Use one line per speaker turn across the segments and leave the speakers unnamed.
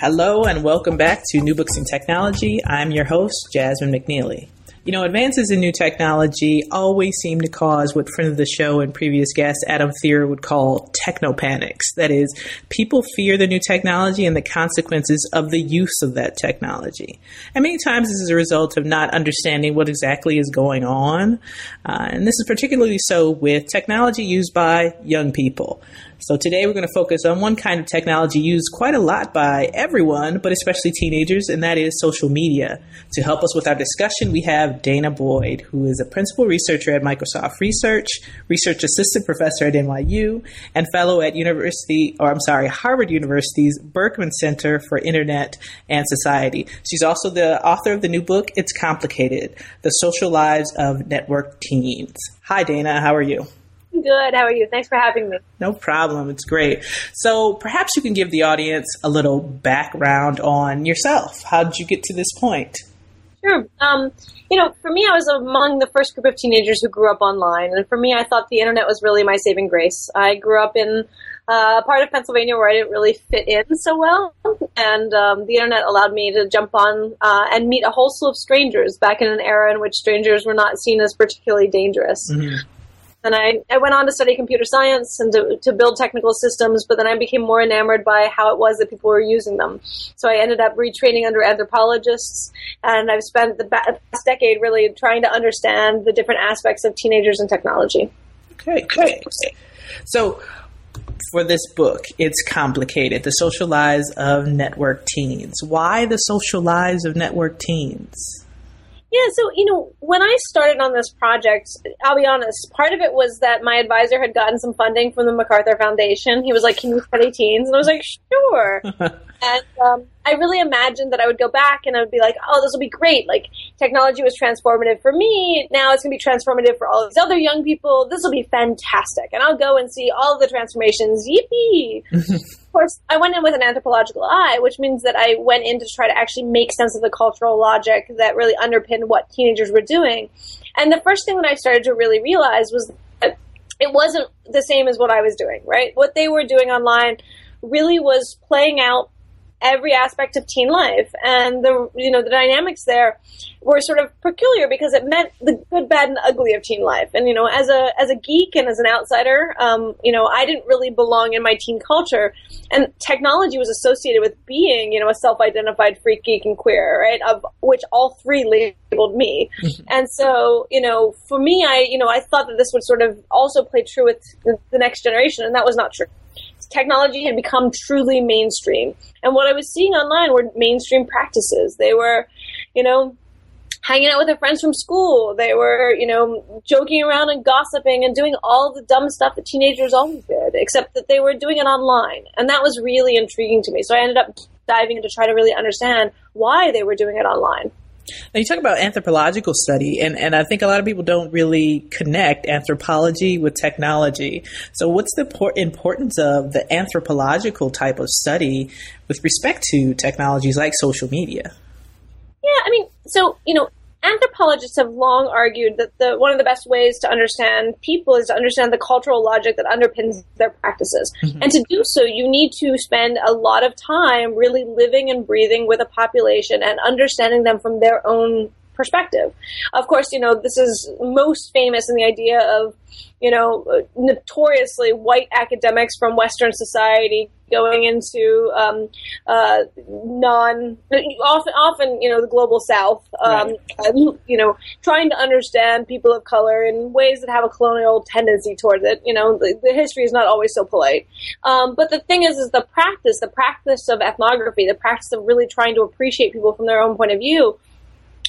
Hello and welcome back to New Books in Technology. I'm your host, Jasmine McNeely. You know, advances in new technology always seem to cause what friend of the show and previous guest Adam Thierer would call technopanics. That is, people fear the new technology and the consequences of the use of that technology. And many times this is a result of not understanding what exactly is going on. Uh, and this is particularly so with technology used by young people. So today we're going to focus on one kind of technology used quite a lot by everyone, but especially teenagers, and that is social media. To help us with our discussion, we have Dana Boyd, who is a principal researcher at Microsoft Research, research assistant professor at NYU, and fellow at University, or I'm sorry, Harvard University's Berkman Center for Internet and Society. She's also the author of the new book, It's Complicated: The Social Lives of Networked Teens. Hi Dana, how are you?
Good. How are you? Thanks for having me.
No problem. It's great. So perhaps you can give the audience a little background on yourself. How did you get to this point?
Sure. Um, you know, for me, I was among the first group of teenagers who grew up online. And for me, I thought the internet was really my saving grace. I grew up in uh, a part of Pennsylvania where I didn't really fit in so well. And um, the internet allowed me to jump on uh, and meet a whole slew of strangers back in an era in which strangers were not seen as particularly dangerous. Mm-hmm. And I, I went on to study computer science and to, to build technical systems, but then I became more enamored by how it was that people were using them. So I ended up retraining under anthropologists, and I've spent the past decade really trying to understand the different aspects of teenagers and technology.
Okay, great. So, for this book, it's complicated. The social lives of network teens. Why the social lives of network teens?
Yeah, so you know, when I started on this project, I'll be honest, part of it was that my advisor had gotten some funding from the MacArthur Foundation. He was like, "Can you study teens?" And I was like, "Sure." and um, I really imagined that I would go back and I would be like, "Oh, this will be great! Like, technology was transformative for me. Now it's going to be transformative for all these other young people. This will be fantastic!" And I'll go and see all of the transformations. Yippee! of course, I went in with an anthropological eye, which means that I went in to try to actually make sense of the cultural logic that really underpinned what teenagers were doing. And the first thing that I started to really realize was that it wasn't the same as what I was doing, right? What they were doing online really was playing out every aspect of teen life. And the you know the dynamics there were sort of peculiar because it meant the good bad and ugly of teen life. And you know as a as a geek and as an outsider um, you know i didn't really belong in my teen culture. And technology was associated with being you know a self-identified freak geek and queer right? Of which all three labeled me. Mm-hmm. and so you know for me i you know i thought that this would sort of also play true with the, the next generation and that was not true technology had become truly mainstream. And what I was seeing online were mainstream practices. They were, you know, hanging out with their friends from school. They were, you know, joking around and gossiping and doing all the dumb stuff that teenagers always did, except that they were doing it online. And that was really intriguing to me. So I ended up diving in to try to really understand why they were doing it online.
Now you talk about anthropological study, and, and I think a lot of people don't really connect anthropology with technology. So, what's the importance of the anthropological type of study with respect to technologies like social media?
Yeah, I mean, so you know, anthropologists have long argued that the one of the best ways to understand people is to understand the cultural logic that underpins their practices. Mm-hmm. And to do so, you need to spend a lot of time really living and breathing with a population and understanding them from their own perspective. Of course, you know, this is most famous in the idea of, you know, notoriously white academics from Western society going into um, uh, non often often you know the global south um, right. you know trying to understand people of color in ways that have a colonial tendency towards it you know the, the history is not always so polite um, but the thing is is the practice the practice of ethnography the practice of really trying to appreciate people from their own point of view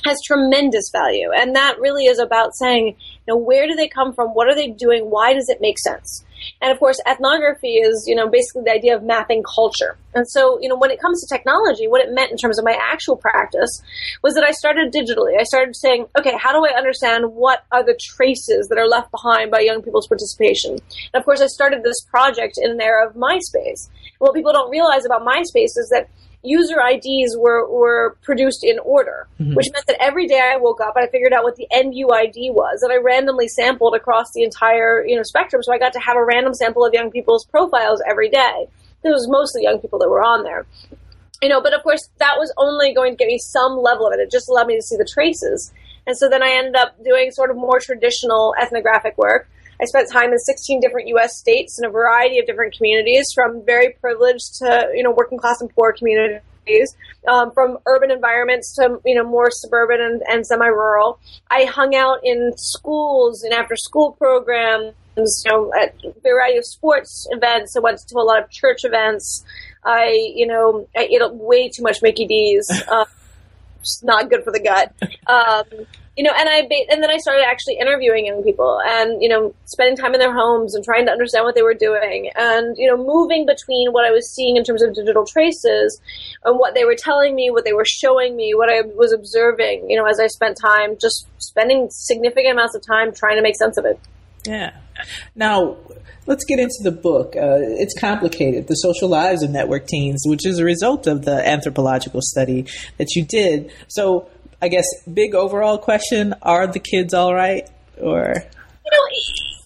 has tremendous value. And that really is about saying, you know, where do they come from? What are they doing? Why does it make sense? And of course, ethnography is, you know, basically the idea of mapping culture. And so, you know, when it comes to technology, what it meant in terms of my actual practice was that I started digitally. I started saying, okay, how do I understand what are the traces that are left behind by young people's participation? And of course, I started this project in an era of MySpace. And what people don't realize about MySpace is that user IDs were, were produced in order, mm-hmm. which meant that every day I woke up, I figured out what the NUID was, and I randomly sampled across the entire you know spectrum. So I got to have a random sample of young people's profiles every day. It was mostly young people that were on there. You know, but of course that was only going to give me some level of it. It just allowed me to see the traces. And so then I ended up doing sort of more traditional ethnographic work. I spent time in 16 different U.S. states in a variety of different communities, from very privileged to you know working class and poor communities. Um, from urban environments to you know more suburban and, and semi-rural. I hung out in schools and after-school programs, you know, at a variety of sports events. I went to a lot of church events. I, you know, I ate way too much Mickey D's. Uh, not good for the gut. Um, you know, and I and then I started actually interviewing young people and you know spending time in their homes and trying to understand what they were doing and you know moving between what I was seeing in terms of digital traces and what they were telling me, what they were showing me, what I was observing. You know, as I spent time just spending significant amounts of time trying to make sense of it.
Yeah. Now, let's get into the book. Uh, it's complicated. The social lives of network teens, which is a result of the anthropological study that you did. So, I guess big overall question: Are the kids all right, or
you know?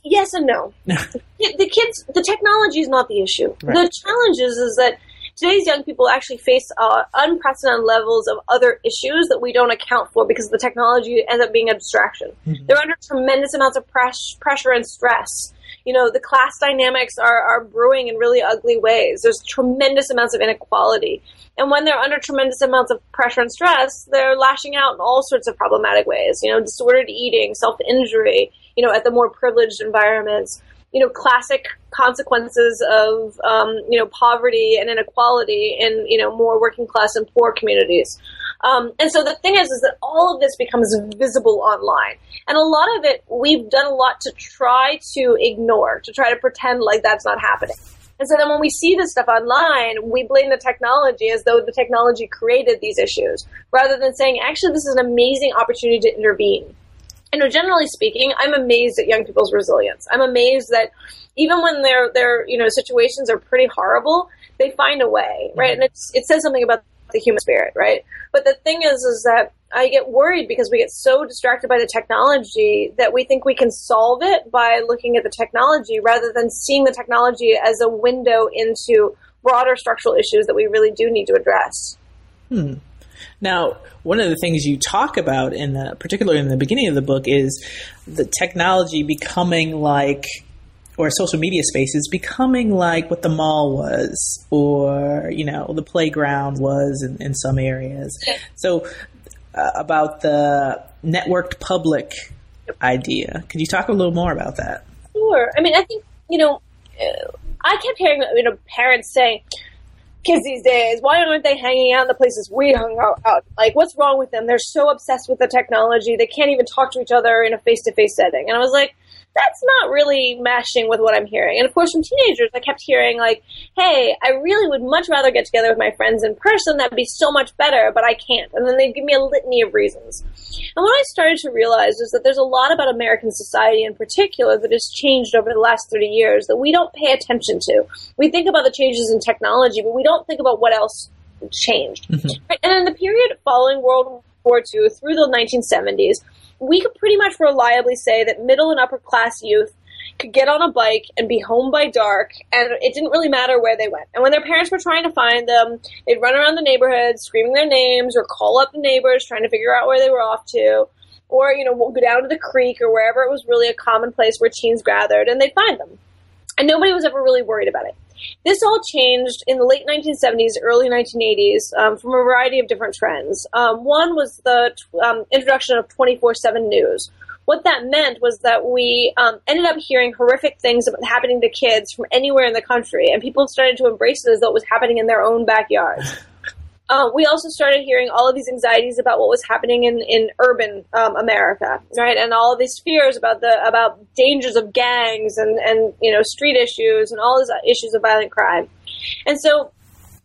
Yes and no. the, kids, the technology is not the issue. Right. The challenge is, is that today's young people actually face uh, unprecedented levels of other issues that we don't account for because the technology ends up being a distraction. Mm-hmm. They're under tremendous amounts of press, pressure and stress. You know, the class dynamics are, are brewing in really ugly ways. There's tremendous amounts of inequality. And when they're under tremendous amounts of pressure and stress, they're lashing out in all sorts of problematic ways. You know, disordered eating, self injury, you know, at the more privileged environments. You know, classic consequences of, um, you know, poverty and inequality in, you know, more working class and poor communities. Um, and so the thing is, is that all of this becomes visible online. And a lot of it, we've done a lot to try to ignore, to try to pretend like that's not happening. And so then when we see this stuff online, we blame the technology as though the technology created these issues, rather than saying, actually, this is an amazing opportunity to intervene. You know, generally speaking, I'm amazed at young people's resilience. I'm amazed that even when their their you know situations are pretty horrible, they find a way, right? Mm-hmm. And it's, it says something about the human spirit, right? But the thing is, is that I get worried because we get so distracted by the technology that we think we can solve it by looking at the technology rather than seeing the technology as a window into broader structural issues that we really do need to address.
Hmm. Now, one of the things you talk about in the, particularly in the beginning of the book, is the technology becoming like, or social media spaces becoming like what the mall was, or you know, the playground was in, in some areas. So, uh, about the networked public idea. Could you talk a little more about that?
Sure. I mean, I think you know, uh, I kept hearing you know parents say "Kids these days, why aren't they hanging out in the places we hung out? Like, what's wrong with them? They're so obsessed with the technology, they can't even talk to each other in a face to face setting." And I was like, that's not really mashing with what I'm hearing. And of course, from teenagers, I kept hearing like, "Hey, I really would much rather get together with my friends in person. That'd be so much better, but I can't." And then they'd give me a litany of reasons. And what I started to realize is that there's a lot about American society in particular that has changed over the last 30 years that we don't pay attention to. We think about the changes in technology, but we don't think about what else changed. Mm-hmm. And in the period following World War II through the 1970s, we could pretty much reliably say that middle and upper class youth could get on a bike and be home by dark, and it didn't really matter where they went. And when their parents were trying to find them, they'd run around the neighborhood screaming their names or call up the neighbors trying to figure out where they were off to. Or, you know, go down to the creek or wherever it was really a common place where teens gathered, and they'd find them. And nobody was ever really worried about it. This all changed in the late 1970s, early 1980s um, from a variety of different trends. Um, one was the um, introduction of 24 7 news. What that meant was that we um, ended up hearing horrific things happening to kids from anywhere in the country, and people started to embrace it as though it was happening in their own backyards. Uh, we also started hearing all of these anxieties about what was happening in in urban um, America, right, and all of these fears about the about dangers of gangs and and you know street issues and all these issues of violent crime, and so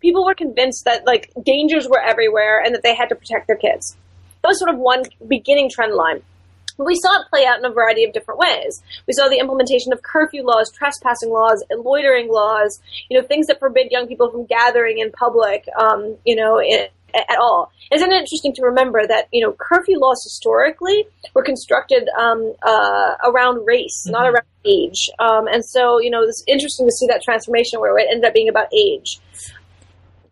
people were convinced that like dangers were everywhere and that they had to protect their kids. That was sort of one beginning trend line. But we saw it play out in a variety of different ways. We saw the implementation of curfew laws, trespassing laws, loitering laws, you know, things that forbid young people from gathering in public, um, you know, in, at all. Isn't it interesting to remember that you know curfew laws historically were constructed um, uh, around race, mm-hmm. not around age, um, and so you know it's interesting to see that transformation where it ended up being about age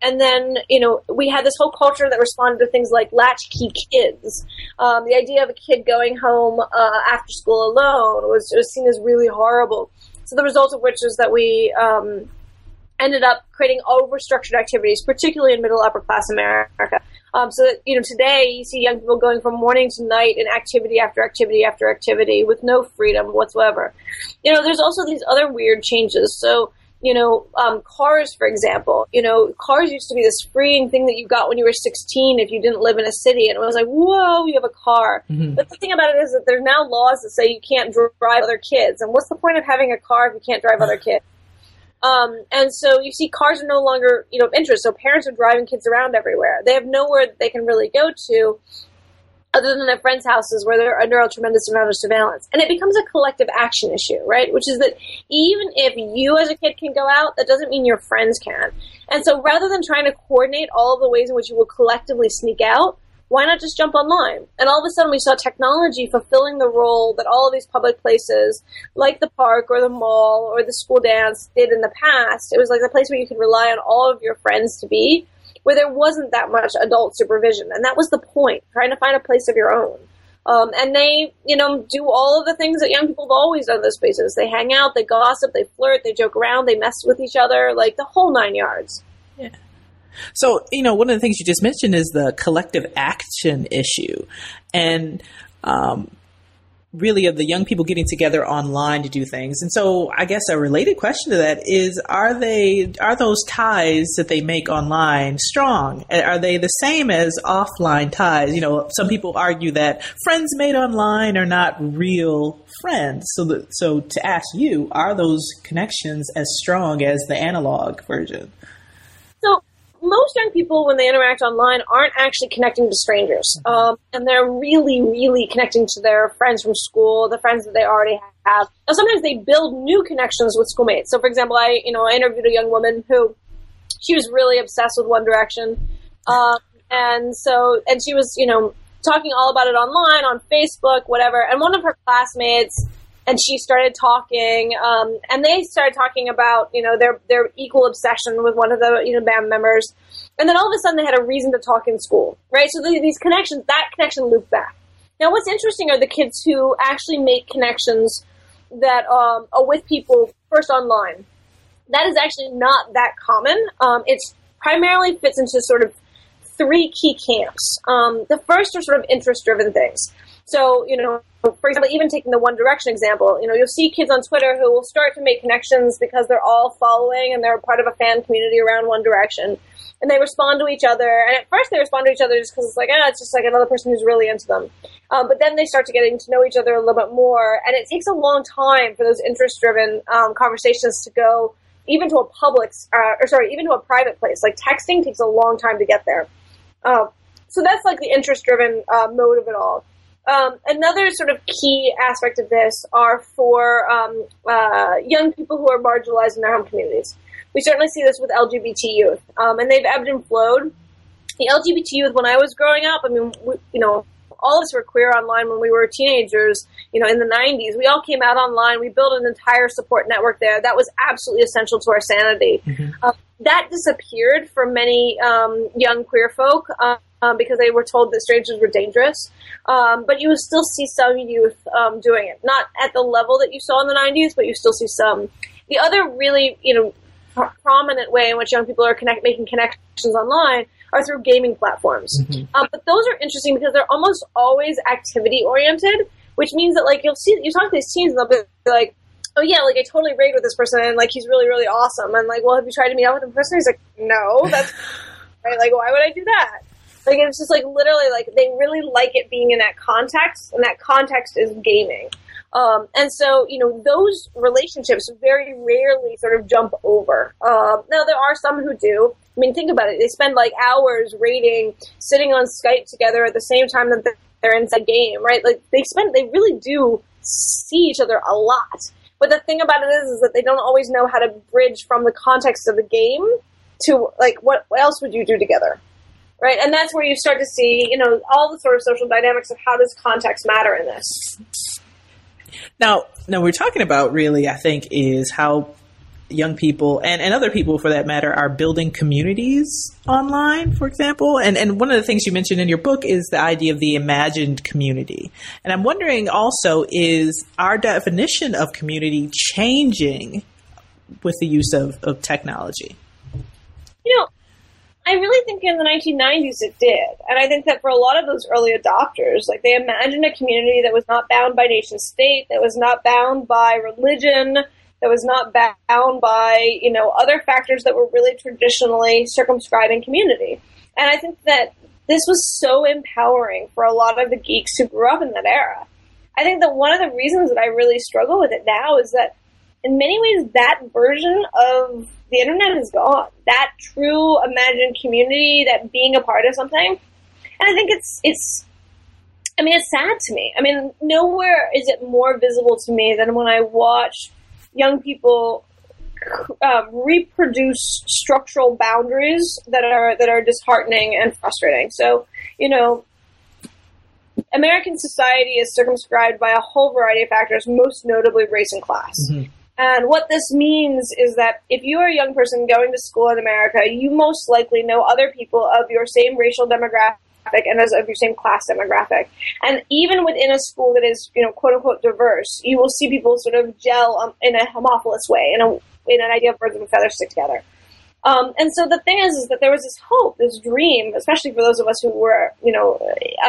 and then you know we had this whole culture that responded to things like latchkey kids. Um, the idea of a kid going home uh, after school alone was, was seen as really horrible. So the result of which is that we um, ended up creating overstructured activities, particularly in middle upper class America. Um, so that you know today you see young people going from morning to night in activity after activity after activity with no freedom whatsoever. You know, there's also these other weird changes. So you know, um, cars, for example. You know, cars used to be this freeing thing that you got when you were 16 if you didn't live in a city. And it was like, whoa, you have a car. Mm-hmm. But the thing about it is that there's now laws that say you can't drive other kids. And what's the point of having a car if you can't drive other kids? Um, and so you see cars are no longer, you know, of interest. So parents are driving kids around everywhere. They have nowhere that they can really go to other than at friends' houses where they're under a tremendous amount of surveillance. And it becomes a collective action issue, right? Which is that even if you as a kid can go out, that doesn't mean your friends can. And so rather than trying to coordinate all of the ways in which you will collectively sneak out, why not just jump online? And all of a sudden we saw technology fulfilling the role that all of these public places, like the park or the mall or the school dance, did in the past. It was like the place where you could rely on all of your friends to be where there wasn't that much adult supervision. And that was the point, trying to find a place of your own. Um, and they, you know, do all of the things that young people have always done in those spaces. They hang out, they gossip, they flirt, they joke around, they mess with each other, like the whole nine yards.
Yeah. So, you know, one of the things you just mentioned is the collective action issue. And um, really of the young people getting together online to do things. And so I guess a related question to that is are they are those ties that they make online strong? Are they the same as offline ties? You know, some people argue that friends made online are not real friends. So the, so to ask you, are those connections as strong as the analog version?
Most young people, when they interact online, aren't actually connecting to strangers. Mm-hmm. Um, and they're really, really connecting to their friends from school, the friends that they already have. Now, sometimes they build new connections with schoolmates. So, for example, I, you know, I interviewed a young woman who she was really obsessed with One Direction. Um, and so, and she was, you know, talking all about it online, on Facebook, whatever. And one of her classmates and she started talking, um, and they started talking about you know their their equal obsession with one of the you know band members, and then all of a sudden they had a reason to talk in school, right? So these connections, that connection looped back. Now, what's interesting are the kids who actually make connections that um, are with people first online. That is actually not that common. Um, it's primarily fits into sort of three key camps. Um, the first are sort of interest driven things. So, you know, for example, even taking the One Direction example, you know, you'll see kids on Twitter who will start to make connections because they're all following and they're part of a fan community around One Direction. And they respond to each other. And at first they respond to each other just because it's like, ah, it's just like another person who's really into them. Um, but then they start to getting to know each other a little bit more. And it takes a long time for those interest driven um, conversations to go even to a public, uh, or sorry, even to a private place. Like texting takes a long time to get there. Uh, so that's like the interest driven uh, mode of it all. Um, another sort of key aspect of this are for um, uh, young people who are marginalized in their home communities. We certainly see this with LGBT youth, um, and they've ebbed and flowed. The LGBT youth, when I was growing up, I mean, we, you know, all of us were queer online when we were teenagers, you know, in the 90s. We all came out online. We built an entire support network there. That was absolutely essential to our sanity. Mm-hmm. Uh, that disappeared for many um, young queer folk. Um, um, because they were told that strangers were dangerous. Um, but you will still see some youth um, doing it, not at the level that you saw in the '90s, but you still see some. The other really, you know, pr- prominent way in which young people are connect making connections online are through gaming platforms. Mm-hmm. Um, but those are interesting because they're almost always activity oriented, which means that like you'll see you talk to these teens and they'll be like. Oh yeah, like I totally raided with this person, and like he's really, really awesome. And like, well, have you tried to meet up with him personally? He's like, no, that's right? Like, why would I do that? Like, it's just like literally like they really like it being in that context, and that context is gaming. Um, and so, you know, those relationships very rarely sort of jump over. Um, now, there are some who do. I mean, think about it. They spend like hours raiding, sitting on Skype together at the same time that they're in inside game, right? Like they spend, they really do see each other a lot. But the thing about it is, is that they don't always know how to bridge from the context of the game to like what else would you do together, right? And that's where you start to see, you know, all the sort of social dynamics of how does context matter in this.
Now, now we're talking about really, I think, is how young people and, and other people for that matter are building communities online, for example. And and one of the things you mentioned in your book is the idea of the imagined community. And I'm wondering also, is our definition of community changing with the use of, of technology?
You know, I really think in the 1990s it did. And I think that for a lot of those early adopters, like they imagined a community that was not bound by nation state, that was not bound by religion, that was not bound by, you know, other factors that were really traditionally circumscribing community. And I think that this was so empowering for a lot of the geeks who grew up in that era. I think that one of the reasons that I really struggle with it now is that in many ways that version of the internet is gone. That true imagined community, that being a part of something. And I think it's it's I mean it's sad to me. I mean nowhere is it more visible to me than when I watch young people um, reproduce structural boundaries that are that are disheartening and frustrating. So, you know, American society is circumscribed by a whole variety of factors, most notably race and class. Mm-hmm. And what this means is that if you are a young person going to school in America, you most likely know other people of your same racial demographic and as of your same class demographic. And even within a school that is, you know, quote unquote diverse, you will see people sort of gel um, in a homophilous way, in a in an idea of birds of a feather stick together. Um, and so the thing is, is that there was this hope, this dream, especially for those of us who were, you know,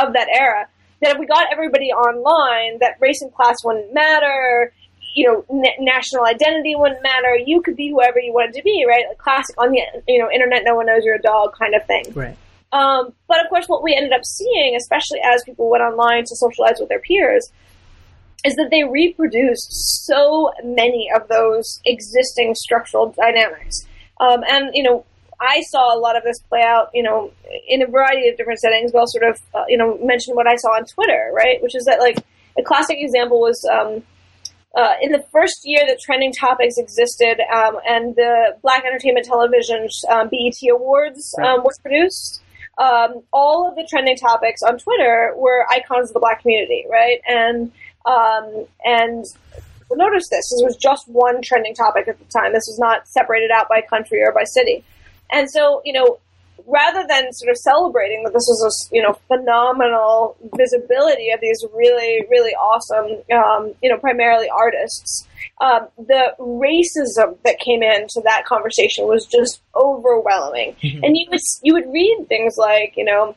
of that era, that if we got everybody online, that race and class wouldn't matter, you know, n- national identity wouldn't matter. You could be whoever you wanted to be, right? Like classic on the you know internet, no one knows you're a dog kind of thing.
Right.
Um, but of course, what we ended up seeing, especially as people went online to socialize with their peers, is that they reproduced so many of those existing structural dynamics. Um, and you know, I saw a lot of this play out, you know, in a variety of different settings. But I'll sort of, uh, you know, mention what I saw on Twitter, right? Which is that like a classic example was. Um, uh, in the first year that trending topics existed um, and the Black Entertainment Television um, BET Awards um, was produced, um, all of the trending topics on Twitter were icons of the Black community, right? And um, and notice this: this was just one trending topic at the time. This was not separated out by country or by city. And so, you know, rather than sort of celebrating that this was a you know phenomenal visibility of these really really awesome um, you know primarily artists, um, the racism that came into that conversation was just overwhelming. Mm-hmm. And you would you would read things like you know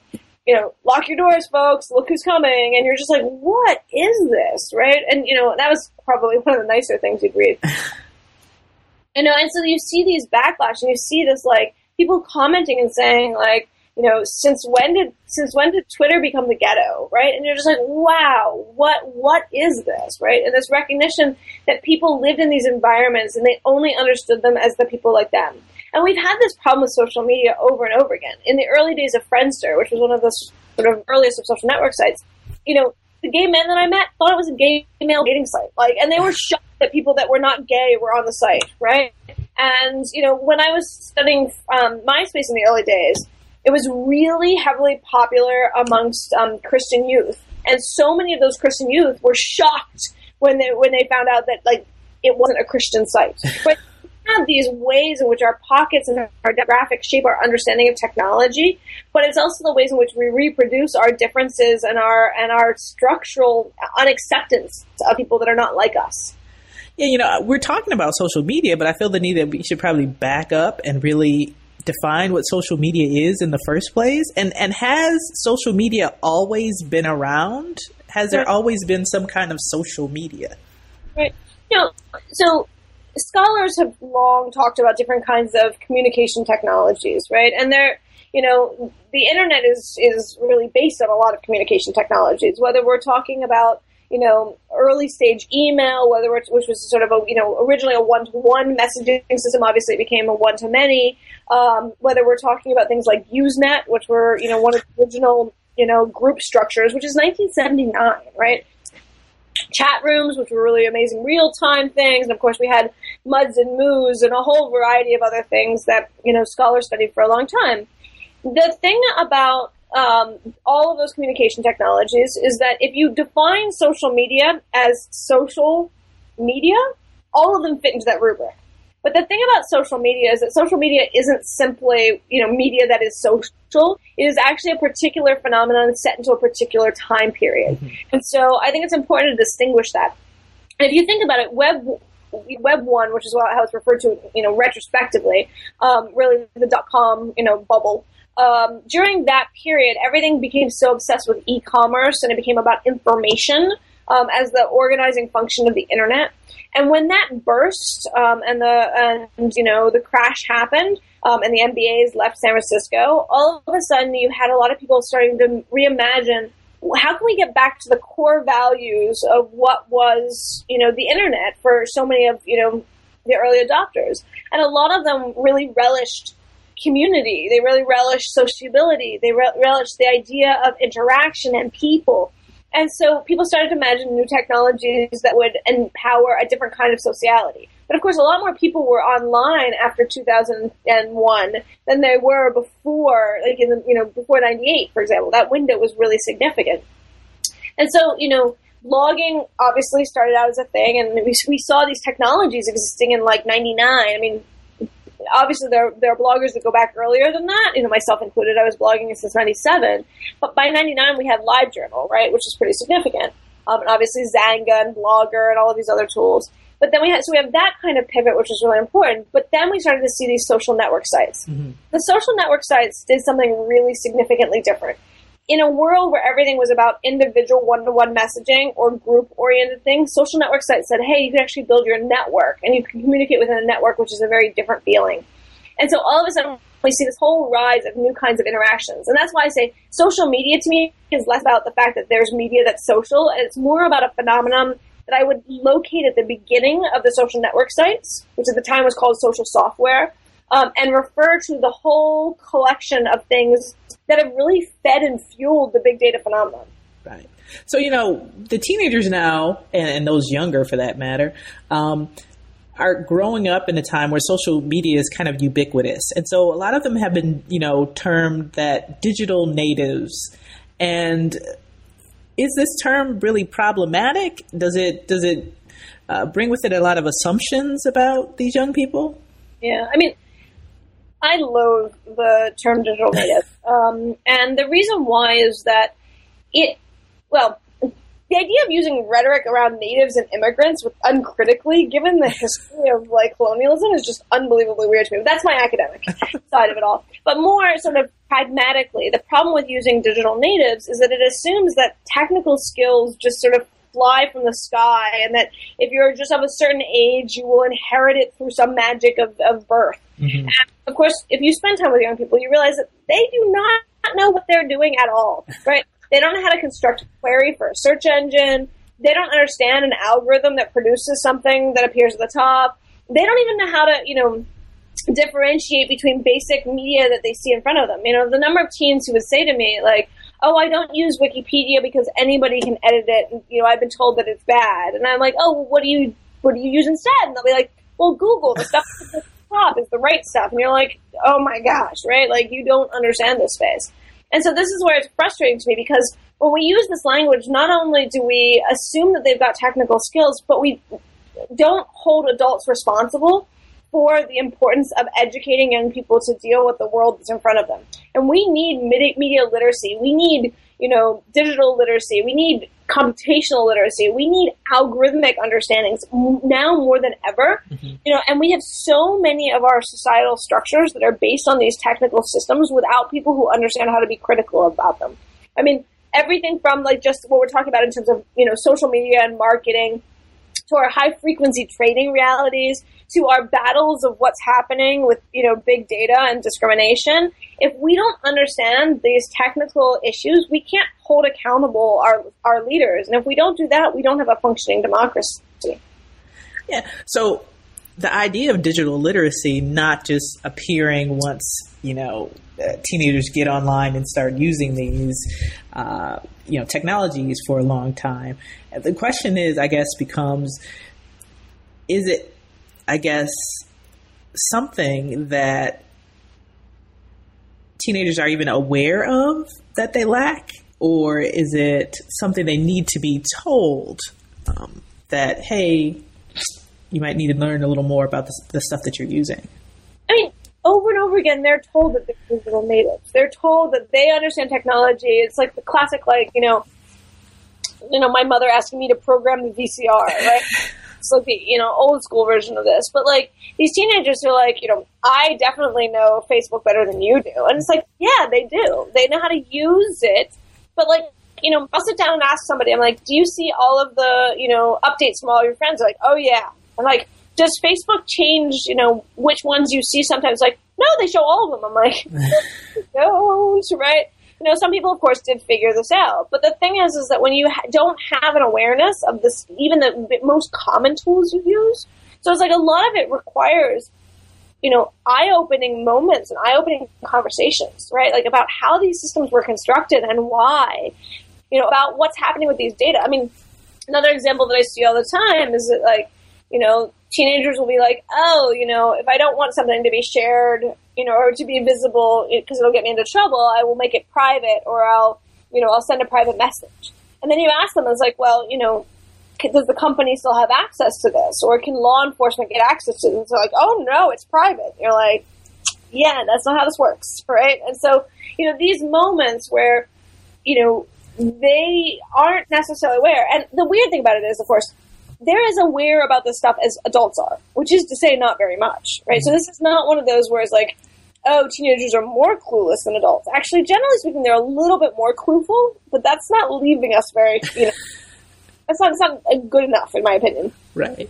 you know, lock your doors, folks. Look who's coming, and you're just like, what is this, right? And you know, that was probably one of the nicer things you'd read. you know, and so you see these backlash, and you see this like people commenting and saying like, you know, since when did since when did Twitter become the ghetto, right? And you're just like, wow, what what is this, right? And this recognition that people lived in these environments and they only understood them as the people like them. And we've had this problem with social media over and over again. In the early days of Friendster, which was one of the sort of earliest of social network sites, you know, the gay men that I met thought it was a gay male dating site. Like, and they were shocked that people that were not gay were on the site, right? And, you know, when I was studying um, MySpace in the early days, it was really heavily popular amongst um, Christian youth. And so many of those Christian youth were shocked when they, when they found out that, like, it wasn't a Christian site. But we have these ways in which our pockets and our demographics shape our understanding of technology, but it's also the ways in which we reproduce our differences and our and our structural unacceptance of people that are not like us.
Yeah, you know, we're talking about social media, but I feel the need that we should probably back up and really define what social media is in the first place. And and has social media always been around? Has there always been some kind of social media?
Right. You know, so scholars have long talked about different kinds of communication technologies, right? And they're you know, the internet is is really based on a lot of communication technologies. Whether we're talking about you know, early stage email, whether which was sort of a, you know, originally a one to one messaging system, obviously it became a one to many. Um, whether we're talking about things like Usenet, which were, you know, one of the original, you know, group structures, which is 1979, right? Chat rooms, which were really amazing real time things. And of course, we had MUDs and MOOs and a whole variety of other things that, you know, scholars studied for a long time. The thing about um, all of those communication technologies is that if you define social media as social media, all of them fit into that rubric. But the thing about social media is that social media isn't simply, you know, media that is social. It is actually a particular phenomenon set into a particular time period. Mm-hmm. And so I think it's important to distinguish that. And if you think about it, web Web one, which is how it's referred to, you know, retrospectively, um, really the dot com, you know, bubble um, during that period, everything became so obsessed with e-commerce and it became about information um, as the organizing function of the internet. And when that burst um, and the and you know the crash happened um, and the MBAs left San Francisco, all of a sudden you had a lot of people starting to reimagine how can we get back to the core values of what was you know the internet for so many of you know the early adopters, and a lot of them really relished community. They really relish sociability. They re- relish the idea of interaction and people. And so people started to imagine new technologies that would empower a different kind of sociality. But of course, a lot more people were online after 2001 than they were before, like in the, you know, before 98, for example. That window was really significant. And so, you know, blogging obviously started out as a thing, and we, we saw these technologies existing in like 99. I mean, obviously there there are bloggers that go back earlier than that. You know, myself included. I was blogging since '97, but by '99 we had LiveJournal, right, which is pretty significant. Um, and obviously Xanga and Blogger and all of these other tools. But then we had so we have that kind of pivot, which was really important. But then we started to see these social network sites. Mm-hmm. The social network sites did something really significantly different in a world where everything was about individual one-to-one messaging or group-oriented things, social network sites said, "Hey, you can actually build your network and you can communicate within a network, which is a very different feeling." And so all of a sudden, we see this whole rise of new kinds of interactions, and that's why I say social media to me is less about the fact that there's media that's social, and it's more about a phenomenon that I would locate at the beginning of the social network sites, which at the time was called social software, um, and refer to the whole collection of things that have really fed and fueled the big data phenomenon.
Right. So, you know, the teenagers now, and, and those younger for that matter, um, are growing up in a time where social media is kind of ubiquitous. And so a lot of them have been, you know, termed that digital natives. And is this term really problematic? Does it, does it uh, bring with it a lot of assumptions about these young people?
Yeah. I mean, I loathe the term digital native. Um, and the reason why is that it, well, the idea of using rhetoric around natives and immigrants with uncritically, given the history of like colonialism, is just unbelievably weird to me. But that's my academic side of it all. But more sort of pragmatically, the problem with using digital natives is that it assumes that technical skills just sort of fly from the sky, and that if you're just of a certain age, you will inherit it through some magic of, of birth. Mm-hmm. of course, if you spend time with young people, you realize that they do not know what they're doing at all, right? They don't know how to construct a query for a search engine. They don't understand an algorithm that produces something that appears at the top. They don't even know how to, you know, differentiate between basic media that they see in front of them. You know, the number of teens who would say to me, like, oh, I don't use Wikipedia because anybody can edit it. And, you know, I've been told that it's bad. And I'm like, oh, what do you, what do you use instead? And they'll be like, well, Google, the stuff at the top is the right stuff. And you're like, oh my gosh, right? Like, you don't understand this space. And so this is where it's frustrating to me because when we use this language, not only do we assume that they've got technical skills, but we don't hold adults responsible for the importance of educating young people to deal with the world that's in front of them. And we need media literacy. We need, you know, digital literacy. We need computational literacy. We need algorithmic understandings now more than ever. Mm-hmm. You know, and we have so many of our societal structures that are based on these technical systems without people who understand how to be critical about them. I mean, everything from like just what we're talking about in terms of, you know, social media and marketing to our high frequency trading realities, to our battles of what's happening with, you know, big data and discrimination, if we don't understand these technical issues, we can't hold accountable our, our leaders. And if we don't do that, we don't have a functioning democracy.
Yeah. So the idea of digital literacy not just appearing once, you know, uh, teenagers get online and start using these, uh, you know, technologies for a long time. The question is, I guess, becomes, is it I guess, something that teenagers are even aware of that they lack? Or is it something they need to be told um, that, hey, you might need to learn a little more about the, the stuff that you're using?
I mean, over and over again, they're told that they're digital natives. They're told that they understand technology. It's like the classic, like, you know, you know, my mother asking me to program the VCR, right? it's like the you know old school version of this. But like these teenagers are like, you know, I definitely know Facebook better than you do, and it's like, yeah, they do. They know how to use it, but like. You know, I'll sit down and ask somebody. I'm like, "Do you see all of the, you know, updates from all your friends?" They're like, "Oh yeah." I'm like, "Does Facebook change, you know, which ones you see?" Sometimes, like, no, they show all of them. I'm like, don't, right? You know, some people, of course, did figure this out. But the thing is, is that when you ha- don't have an awareness of this, even the most common tools you use, so it's like a lot of it requires, you know, eye-opening moments and eye-opening conversations, right? Like about how these systems were constructed and why, you know, about what's happening with these data. I mean, another example that I see all the time is that, like, you know, teenagers will be like, oh, you know, if I don't want something to be shared, you know, or to be visible because it'll get me into trouble, I will make it private or I'll, you know, I'll send a private message. And then you ask them, it's like, well, you know, does the company still have access to this? Or can law enforcement get access to this? They're like, oh no, it's private. You're like, yeah, that's not how this works, right? And so, you know, these moments where, you know, they aren't necessarily aware. And the weird thing about it is, of course, they're as aware about this stuff as adults are, which is to say, not very much, right? Mm-hmm. So this is not one of those where it's like, oh, teenagers are more clueless than adults. Actually, generally speaking, they're a little bit more clueful, but that's not leaving us very, you know, that's not, that's not good enough, in my opinion.
Right.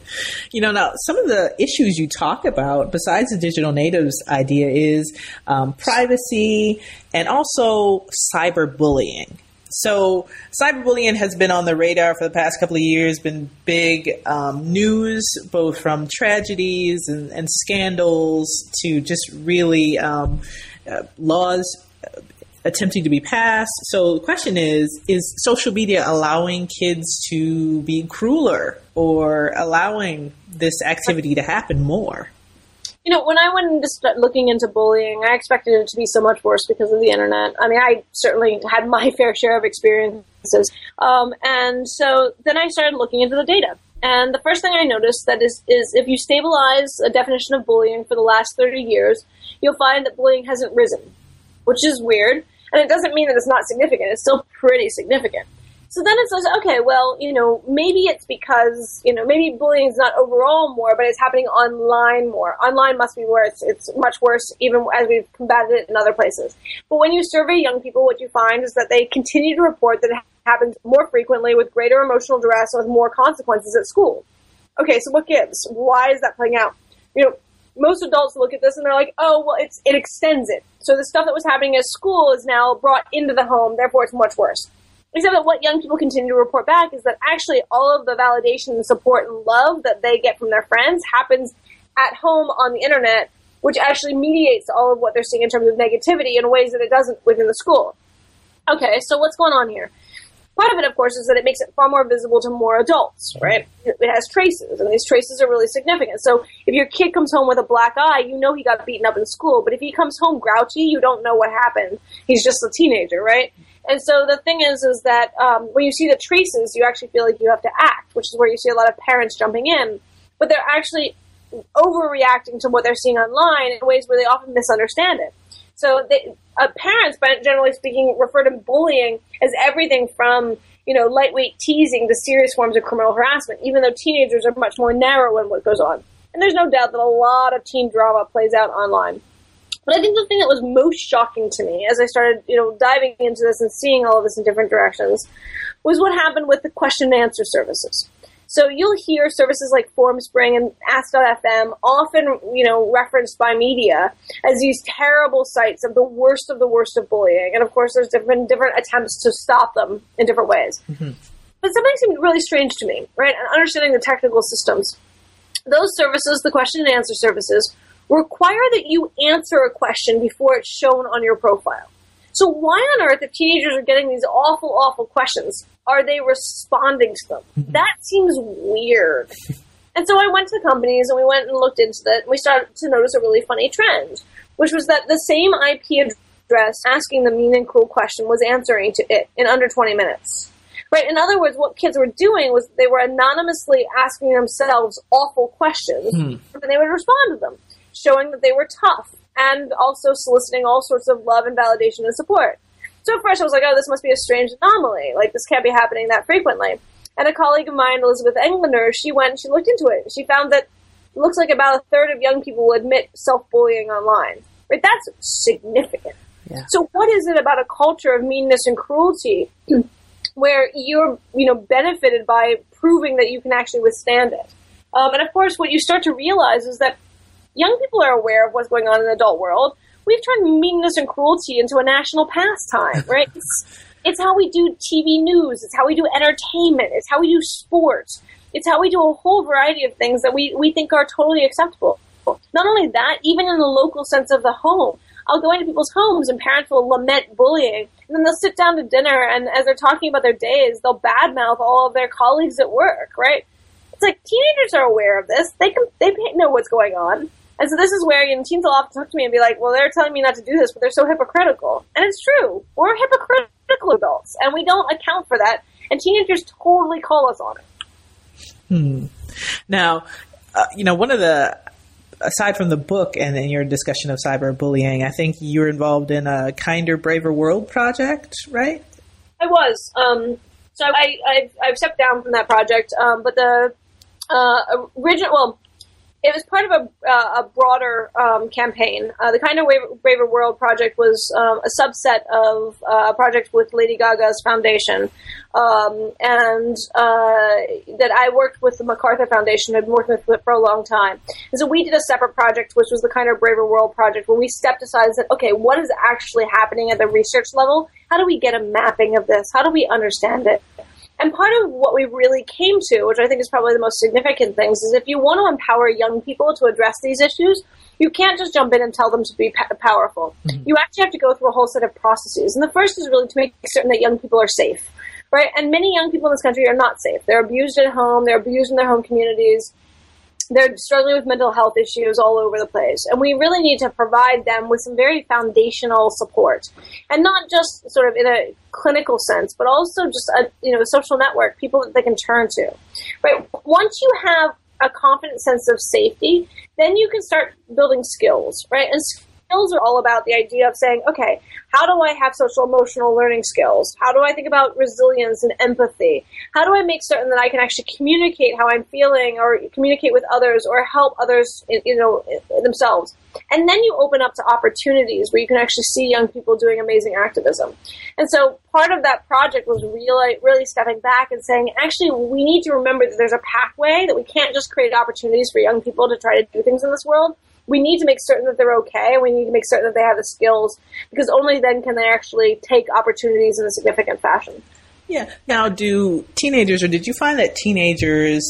You know, now some of the issues you talk about, besides the digital natives idea, is um, privacy and also cyberbullying. So, cyberbullying has been on the radar for the past couple of years, been big um, news, both from tragedies and, and scandals to just really um, uh, laws attempting to be passed. So, the question is Is social media allowing kids to be crueler or allowing this activity to happen more?
You know, when I went into looking into bullying, I expected it to be so much worse because of the internet. I mean, I certainly had my fair share of experiences, um, and so then I started looking into the data. And the first thing I noticed that is is if you stabilize a definition of bullying for the last thirty years, you'll find that bullying hasn't risen, which is weird. And it doesn't mean that it's not significant; it's still pretty significant. So then it's like, okay, well, you know, maybe it's because, you know, maybe bullying is not overall more, but it's happening online more. Online must be where it's, it's much worse, even as we've combated it in other places. But when you survey young people, what you find is that they continue to report that it happens more frequently with greater emotional duress and with more consequences at school. Okay, so what gives? Why is that playing out? You know, most adults look at this and they're like, oh, well, it's, it extends it. So the stuff that was happening at school is now brought into the home, therefore it's much worse. Except that what young people continue to report back is that actually all of the validation and support and love that they get from their friends happens at home on the internet, which actually mediates all of what they're seeing in terms of negativity in ways that it doesn't within the school. Okay, so what's going on here? Part of it, of course, is that it makes it far more visible to more adults, right? It has traces, and these traces are really significant. So if your kid comes home with a black eye, you know he got beaten up in school. But if he comes home grouchy, you don't know what happened. He's just a teenager, right? And so the thing is, is that um, when you see the traces, you actually feel like you have to act, which is where you see a lot of parents jumping in, but they're actually overreacting to what they're seeing online in ways where they often misunderstand it. So they, uh, parents, generally speaking, refer to bullying as everything from you know lightweight teasing to serious forms of criminal harassment, even though teenagers are much more narrow in what goes on. And there's no doubt that a lot of teen drama plays out online. But I think the thing that was most shocking to me as I started, you know, diving into this and seeing all of this in different directions was what happened with the question and answer services. So you'll hear services like Formspring and Ask.fm often, you know, referenced by media as these terrible sites of the worst of the worst of bullying. And of course, there's different different attempts to stop them in different ways. Mm-hmm. But something seemed really strange to me, right? And understanding the technical systems. Those services, the question and answer services, require that you answer a question before it's shown on your profile. So why on earth, if teenagers are getting these awful, awful questions, are they responding to them? Mm-hmm. That seems weird. and so I went to the companies and we went and looked into that. We started to notice a really funny trend, which was that the same IP address asking the mean and cruel question was answering to it in under 20 minutes. Right? In other words, what kids were doing was they were anonymously asking themselves awful questions hmm. and they would respond to them, showing that they were tough and also soliciting all sorts of love and validation and support. So at first I was like, oh, this must be a strange anomaly. Like, this can't be happening that frequently. And a colleague of mine, Elizabeth Englander, she went and she looked into it. She found that it looks like about a third of young people will admit self-bullying online. Right? That's significant. Yeah. So what is it about a culture of meanness and cruelty where you're, you know, benefited by proving that you can actually withstand it? Um, and of course, what you start to realize is that young people are aware of what's going on in the adult world. We've turned meanness and cruelty into a national pastime, right? it's, it's how we do TV news. It's how we do entertainment. It's how we do sports. It's how we do a whole variety of things that we, we think are totally acceptable. Not only that, even in the local sense of the home. I'll go into people's homes and parents will lament bullying. And then they'll sit down to dinner and as they're talking about their days, they'll badmouth all of their colleagues at work, right? It's like teenagers are aware of this. They can, they know what's going on. And so this is where you know, teens will often talk to me and be like, well, they're telling me not to do this, but they're so hypocritical. And it's true. We're hypocritical adults, and we don't account for that. And teenagers totally call us on it.
Hmm. Now, uh, you know, one of the aside from the book and in your discussion of cyberbullying, I think you're involved in a Kinder, Braver World project, right?
I was. Um, so I, I've, I've, stepped down from that project, um, but the uh, original, well, it was part of a, uh, a broader um, campaign. Uh, the Kinder Braver World project was um, a subset of uh, a project with Lady Gaga's foundation, um, and uh, that I worked with the MacArthur Foundation. I've been working with it for a long time, and so we did a separate project, which was the Kinder Braver World project, where we stepped aside and said, "Okay, what is actually happening at the research level? How do we get a mapping of this? How do we understand it?" And part of what we really came to, which I think is probably the most significant things, is if you want to empower young people to address these issues, you can't just jump in and tell them to be powerful. Mm-hmm. You actually have to go through a whole set of processes. And the first is really to make certain that young people are safe, right? And many young people in this country are not safe. They're abused at home, they're abused in their home communities they're struggling with mental health issues all over the place. And we really need to provide them with some very foundational support. And not just sort of in a clinical sense, but also just a, you know, a social network, people that they can turn to. Right? Once you have a confident sense of safety, then you can start building skills, right? And skills are all about the idea of saying, okay, how do I have social emotional learning skills? How do I think about resilience and empathy? How do I make certain that I can actually communicate how I'm feeling or communicate with others or help others, you know, themselves? And then you open up to opportunities where you can actually see young people doing amazing activism. And so part of that project was really, really stepping back and saying, actually, we need to remember that there's a pathway that we can't just create opportunities for young people to try to do things in this world we need to make certain that they're okay and we need to make certain that they have the skills because only then can they actually take opportunities in a significant fashion.
Yeah. Now, do teenagers or did you find that teenagers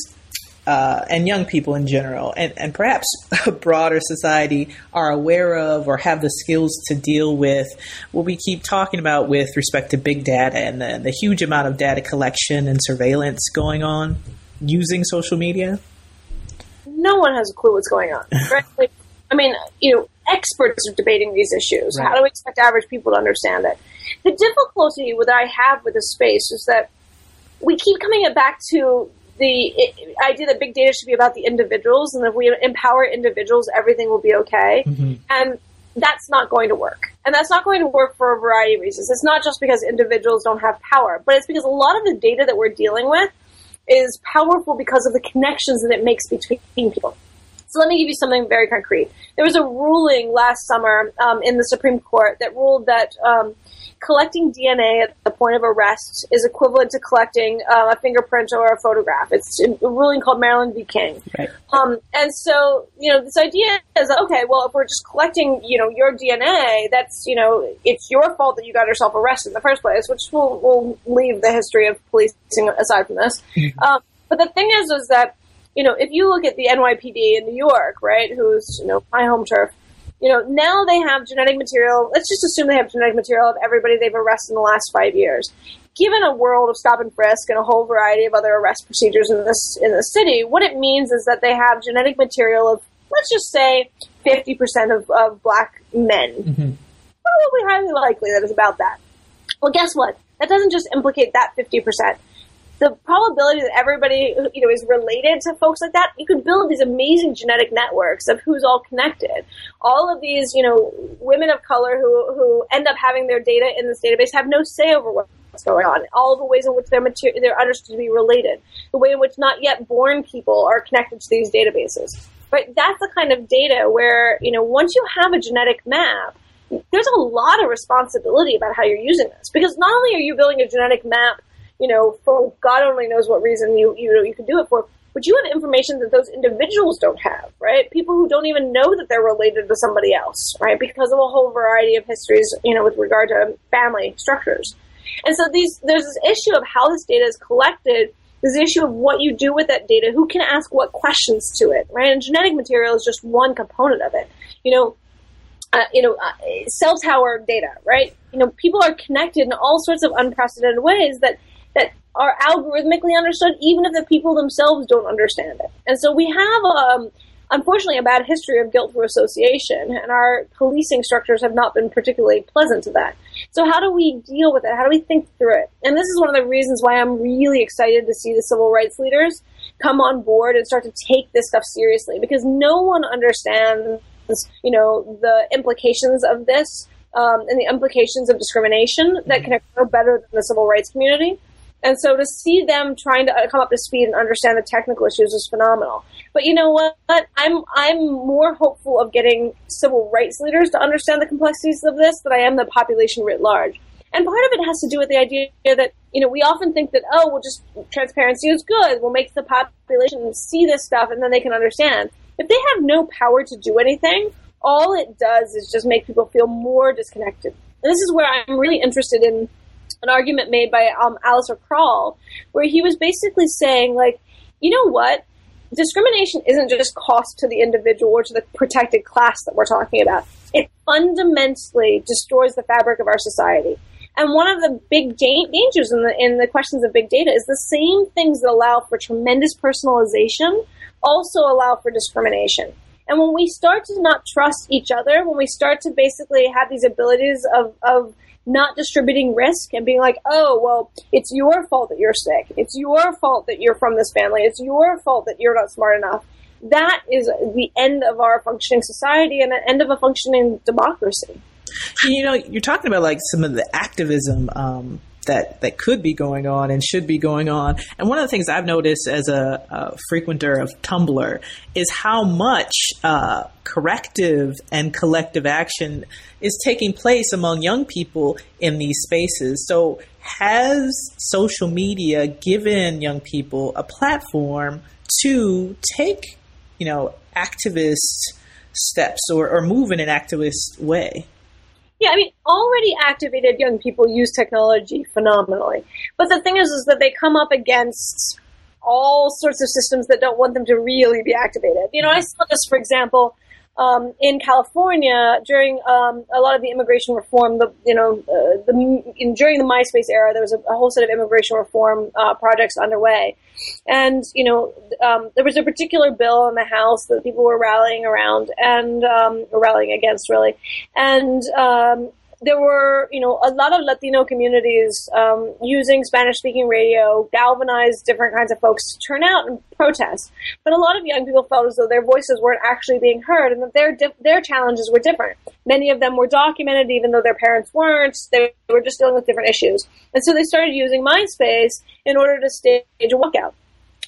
uh, and young people in general, and, and perhaps a broader society, are aware of or have the skills to deal with what we keep talking about with respect to big data and the, the huge amount of data collection and surveillance going on using social media?
No one has a clue what's going on. Right? Like, I mean, you know, experts are debating these issues. Right. How do we expect average people to understand it? The difficulty that I have with this space is that we keep coming back to the idea that big data should be about the individuals, and if we empower individuals, everything will be okay. Mm-hmm. And that's not going to work. And that's not going to work for a variety of reasons. It's not just because individuals don't have power, but it's because a lot of the data that we're dealing with is powerful because of the connections that it makes between people. So let me give you something very concrete. There was a ruling last summer um, in the Supreme Court that ruled that um, collecting DNA at the point of arrest is equivalent to collecting uh, a fingerprint or a photograph. It's a ruling called Maryland v. King.
Right.
Um, and so, you know, this idea is okay, well, if we're just collecting, you know, your DNA, that's, you know, it's your fault that you got yourself arrested in the first place, which we'll, we'll leave the history of policing aside from this. Um, but the thing is, is that, you know, if you look at the NYPD in New York, right, who's, you know, my home turf, you know, now they have genetic material. Let's just assume they have genetic material of everybody they've arrested in the last five years. Given a world of stop and frisk and a whole variety of other arrest procedures in this in the city, what it means is that they have genetic material of let's just say fifty percent of, of black men.
Mm-hmm.
Probably highly likely that it's about that. Well, guess what? That doesn't just implicate that fifty percent the probability that everybody you know is related to folks like that, you could build these amazing genetic networks of who's all connected. All of these, you know, women of color who who end up having their data in this database have no say over what's going on. All the ways in which they're mater- they're understood to be related, the way in which not yet born people are connected to these databases. Right, that's the kind of data where you know once you have a genetic map, there's a lot of responsibility about how you're using this because not only are you building a genetic map you know, for God only knows what reason you you know you can do it for. But you have information that those individuals don't have, right? People who don't even know that they're related to somebody else, right? Because of a whole variety of histories, you know, with regard to family structures. And so these there's this issue of how this data is collected. There's the issue of what you do with that data, who can ask what questions to it, right? And genetic material is just one component of it. You know, uh, you know, uh, cell tower data, right? You know, people are connected in all sorts of unprecedented ways that that are algorithmically understood, even if the people themselves don't understand it. And so we have, um, unfortunately, a bad history of guilt through association, and our policing structures have not been particularly pleasant to that. So how do we deal with it? How do we think through it? And this is one of the reasons why I'm really excited to see the civil rights leaders come on board and start to take this stuff seriously, because no one understands, you know, the implications of this. Um, and the implications of discrimination that can occur better than the civil rights community. And so to see them trying to uh, come up to speed and understand the technical issues is phenomenal. But you know what? I'm I'm more hopeful of getting civil rights leaders to understand the complexities of this than I am the population writ large. And part of it has to do with the idea that you know we often think that oh well just transparency is good. We'll make the population see this stuff and then they can understand. If they have no power to do anything, all it does is just make people feel more disconnected. And this is where I'm really interested in an argument made by um, Alistair Croll, where he was basically saying, like, you know what? Discrimination isn't just cost to the individual or to the protected class that we're talking about. It fundamentally destroys the fabric of our society. And one of the big dangers in the in the questions of big data is the same things that allow for tremendous personalization also allow for discrimination. And when we start to not trust each other, when we start to basically have these abilities of, of not distributing risk and being like, oh, well, it's your fault that you're sick. It's your fault that you're from this family. It's your fault that you're not smart enough. That is the end of our functioning society and the end of a functioning democracy.
You know, you're talking about like some of the activism um, that that could be going on and should be going on. And one of the things I've noticed as a, a frequenter of Tumblr is how much uh, corrective and collective action is taking place among young people in these spaces. So, has social media given young people a platform to take, you know, activist steps or, or move in an activist way?
Yeah, I mean, already activated young people use technology phenomenally. But the thing is, is that they come up against all sorts of systems that don't want them to really be activated. You know, I saw this, for example, um, in California during um, a lot of the immigration reform. The you know uh, the in, during the MySpace era, there was a, a whole set of immigration reform uh, projects underway, and you know um, there was a particular bill in the House that people were rallying around and um, rallying against, really, and um, there were, you know, a lot of Latino communities um, using Spanish-speaking radio, galvanized different kinds of folks to turn out and protest. But a lot of young people felt as though their voices weren't actually being heard, and that their their challenges were different. Many of them were documented, even though their parents weren't. They were just dealing with different issues, and so they started using MySpace in order to stage a walkout.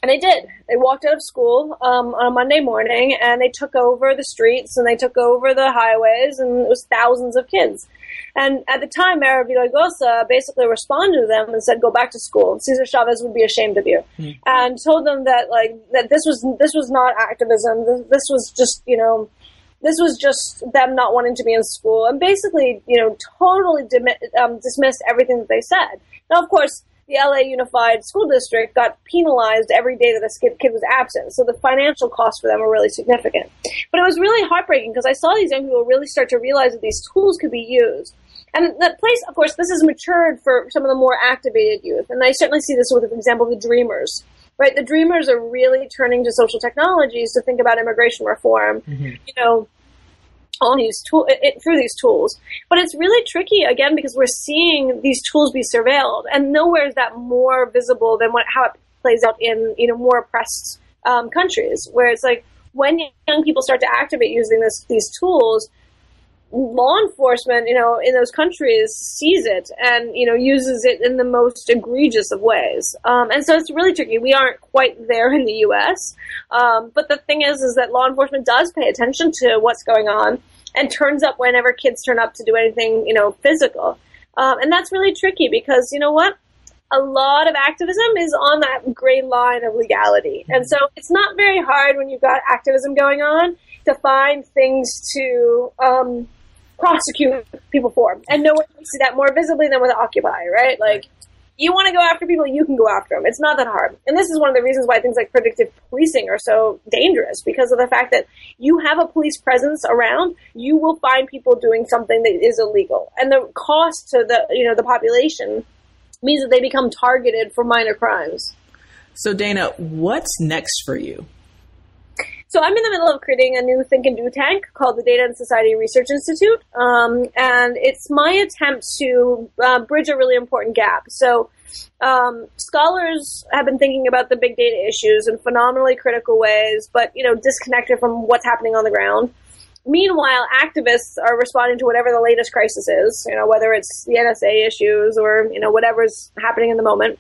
And they did. They walked out of school um, on a Monday morning and they took over the streets and they took over the highways and it was thousands of kids. And at the time, Mayor Villaraigosa basically responded to them and said, "Go back to school. Cesar Chavez would be ashamed of you," mm. and told them that like that this was this was not activism. This, this was just you know this was just them not wanting to be in school and basically, you know, totally um, dismissed everything that they said. Now, of course, the LA Unified School District got penalized every day that a kid was absent. So the financial costs for them were really significant. But it was really heartbreaking because I saw these young people really start to realize that these tools could be used. And that place, of course, this has matured for some of the more activated youth. And I certainly see this with, for example, the Dreamers. Right? The Dreamers are really turning to social technologies to think about immigration reform. Mm-hmm. You know, on these tool it, through these tools. But it's really tricky again because we're seeing these tools be surveilled, and nowhere is that more visible than what how it plays out in you know more oppressed um, countries, where it's like when young people start to activate using this these tools, law enforcement, you know, in those countries sees it and you know uses it in the most egregious of ways. Um, and so it's really tricky. We aren't quite there in the U.S., um, but the thing is, is that law enforcement does pay attention to what's going on and turns up whenever kids turn up to do anything, you know, physical. Um, and that's really tricky because you know what? A lot of activism is on that gray line of legality. And so it's not very hard when you've got activism going on to find things to um, prosecute people for. And no one can see that more visibly than with Occupy, right? Like, you want to go after people, you can go after them. It's not that hard. And this is one of the reasons why things like predictive policing are so dangerous because of the fact that you have a police presence around, you will find people doing something that is illegal. And the cost to the, you know, the population means that they become targeted for minor crimes.
So Dana, what's next for you?
So I'm in the middle of creating a new think and do tank called the Data and Society Research Institute, um, and it's my attempt to uh, bridge a really important gap. So um, scholars have been thinking about the big data issues in phenomenally critical ways, but you know disconnected from what's happening on the ground. Meanwhile, activists are responding to whatever the latest crisis is, you know, whether it's the NSA issues or, you know, whatever's happening in the moment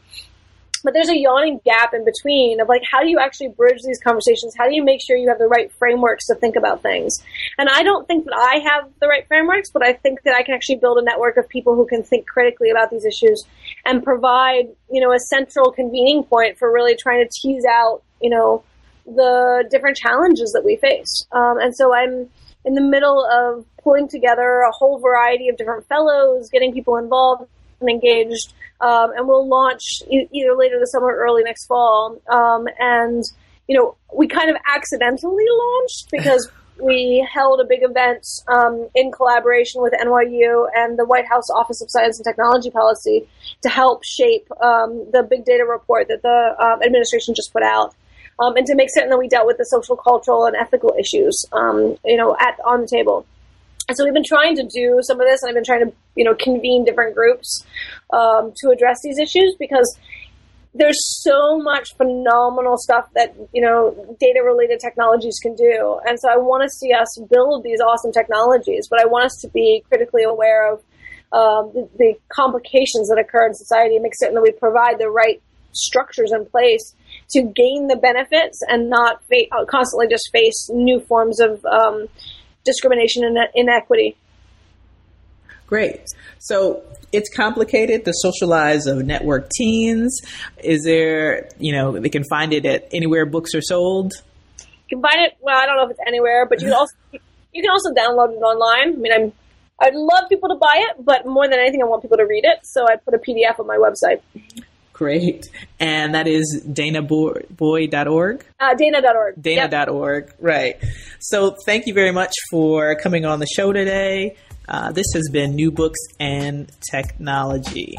but there's a yawning gap in between of like how do you actually bridge these conversations? How do you make sure you have the right frameworks to think about things? And i don't think that i have the right frameworks but i think that i can actually build a network of people who can think critically about these issues and provide you know a central convening point for really trying to tease out you know the different challenges that we face. Um, and so i'm in the middle of pulling together a whole variety of different fellows getting people involved and engaged um, and we'll launch e- either later this summer or early next fall. Um, and you know, we kind of accidentally launched because we held a big event um, in collaboration with NYU and the White House Office of Science and Technology Policy to help shape um, the big data report that the uh, administration just put out. Um, and to make certain that we dealt with the social, cultural, and ethical issues, um, you know, at on the table. And so we've been trying to do some of this, and I've been trying to, you know, convene different groups um, to address these issues because there's so much phenomenal stuff that you know data related technologies can do. And so i want to see us build these awesome technologies but i want us to be critically aware of um, the, the, complications that occur in society and make certain that we provide the right structures in place to gain the benefits and not fa- uh, constantly just face new forms of um, discrimination and inequity.
Great. So it's complicated. The social lives of networked teens. Is there, you know, they can find it at anywhere books are sold.
You can find it. Well, I don't know if it's anywhere, but you can also you can also download it online. I mean, I'm I'd love people to buy it, but more than anything, I want people to read it. So I put a PDF on my website.
Great. And that is danaboy.org?
Uh, danah.org.
Danah.org, yep. right. So thank you very much for coming on the show today. Uh, this has been New Books in Technology.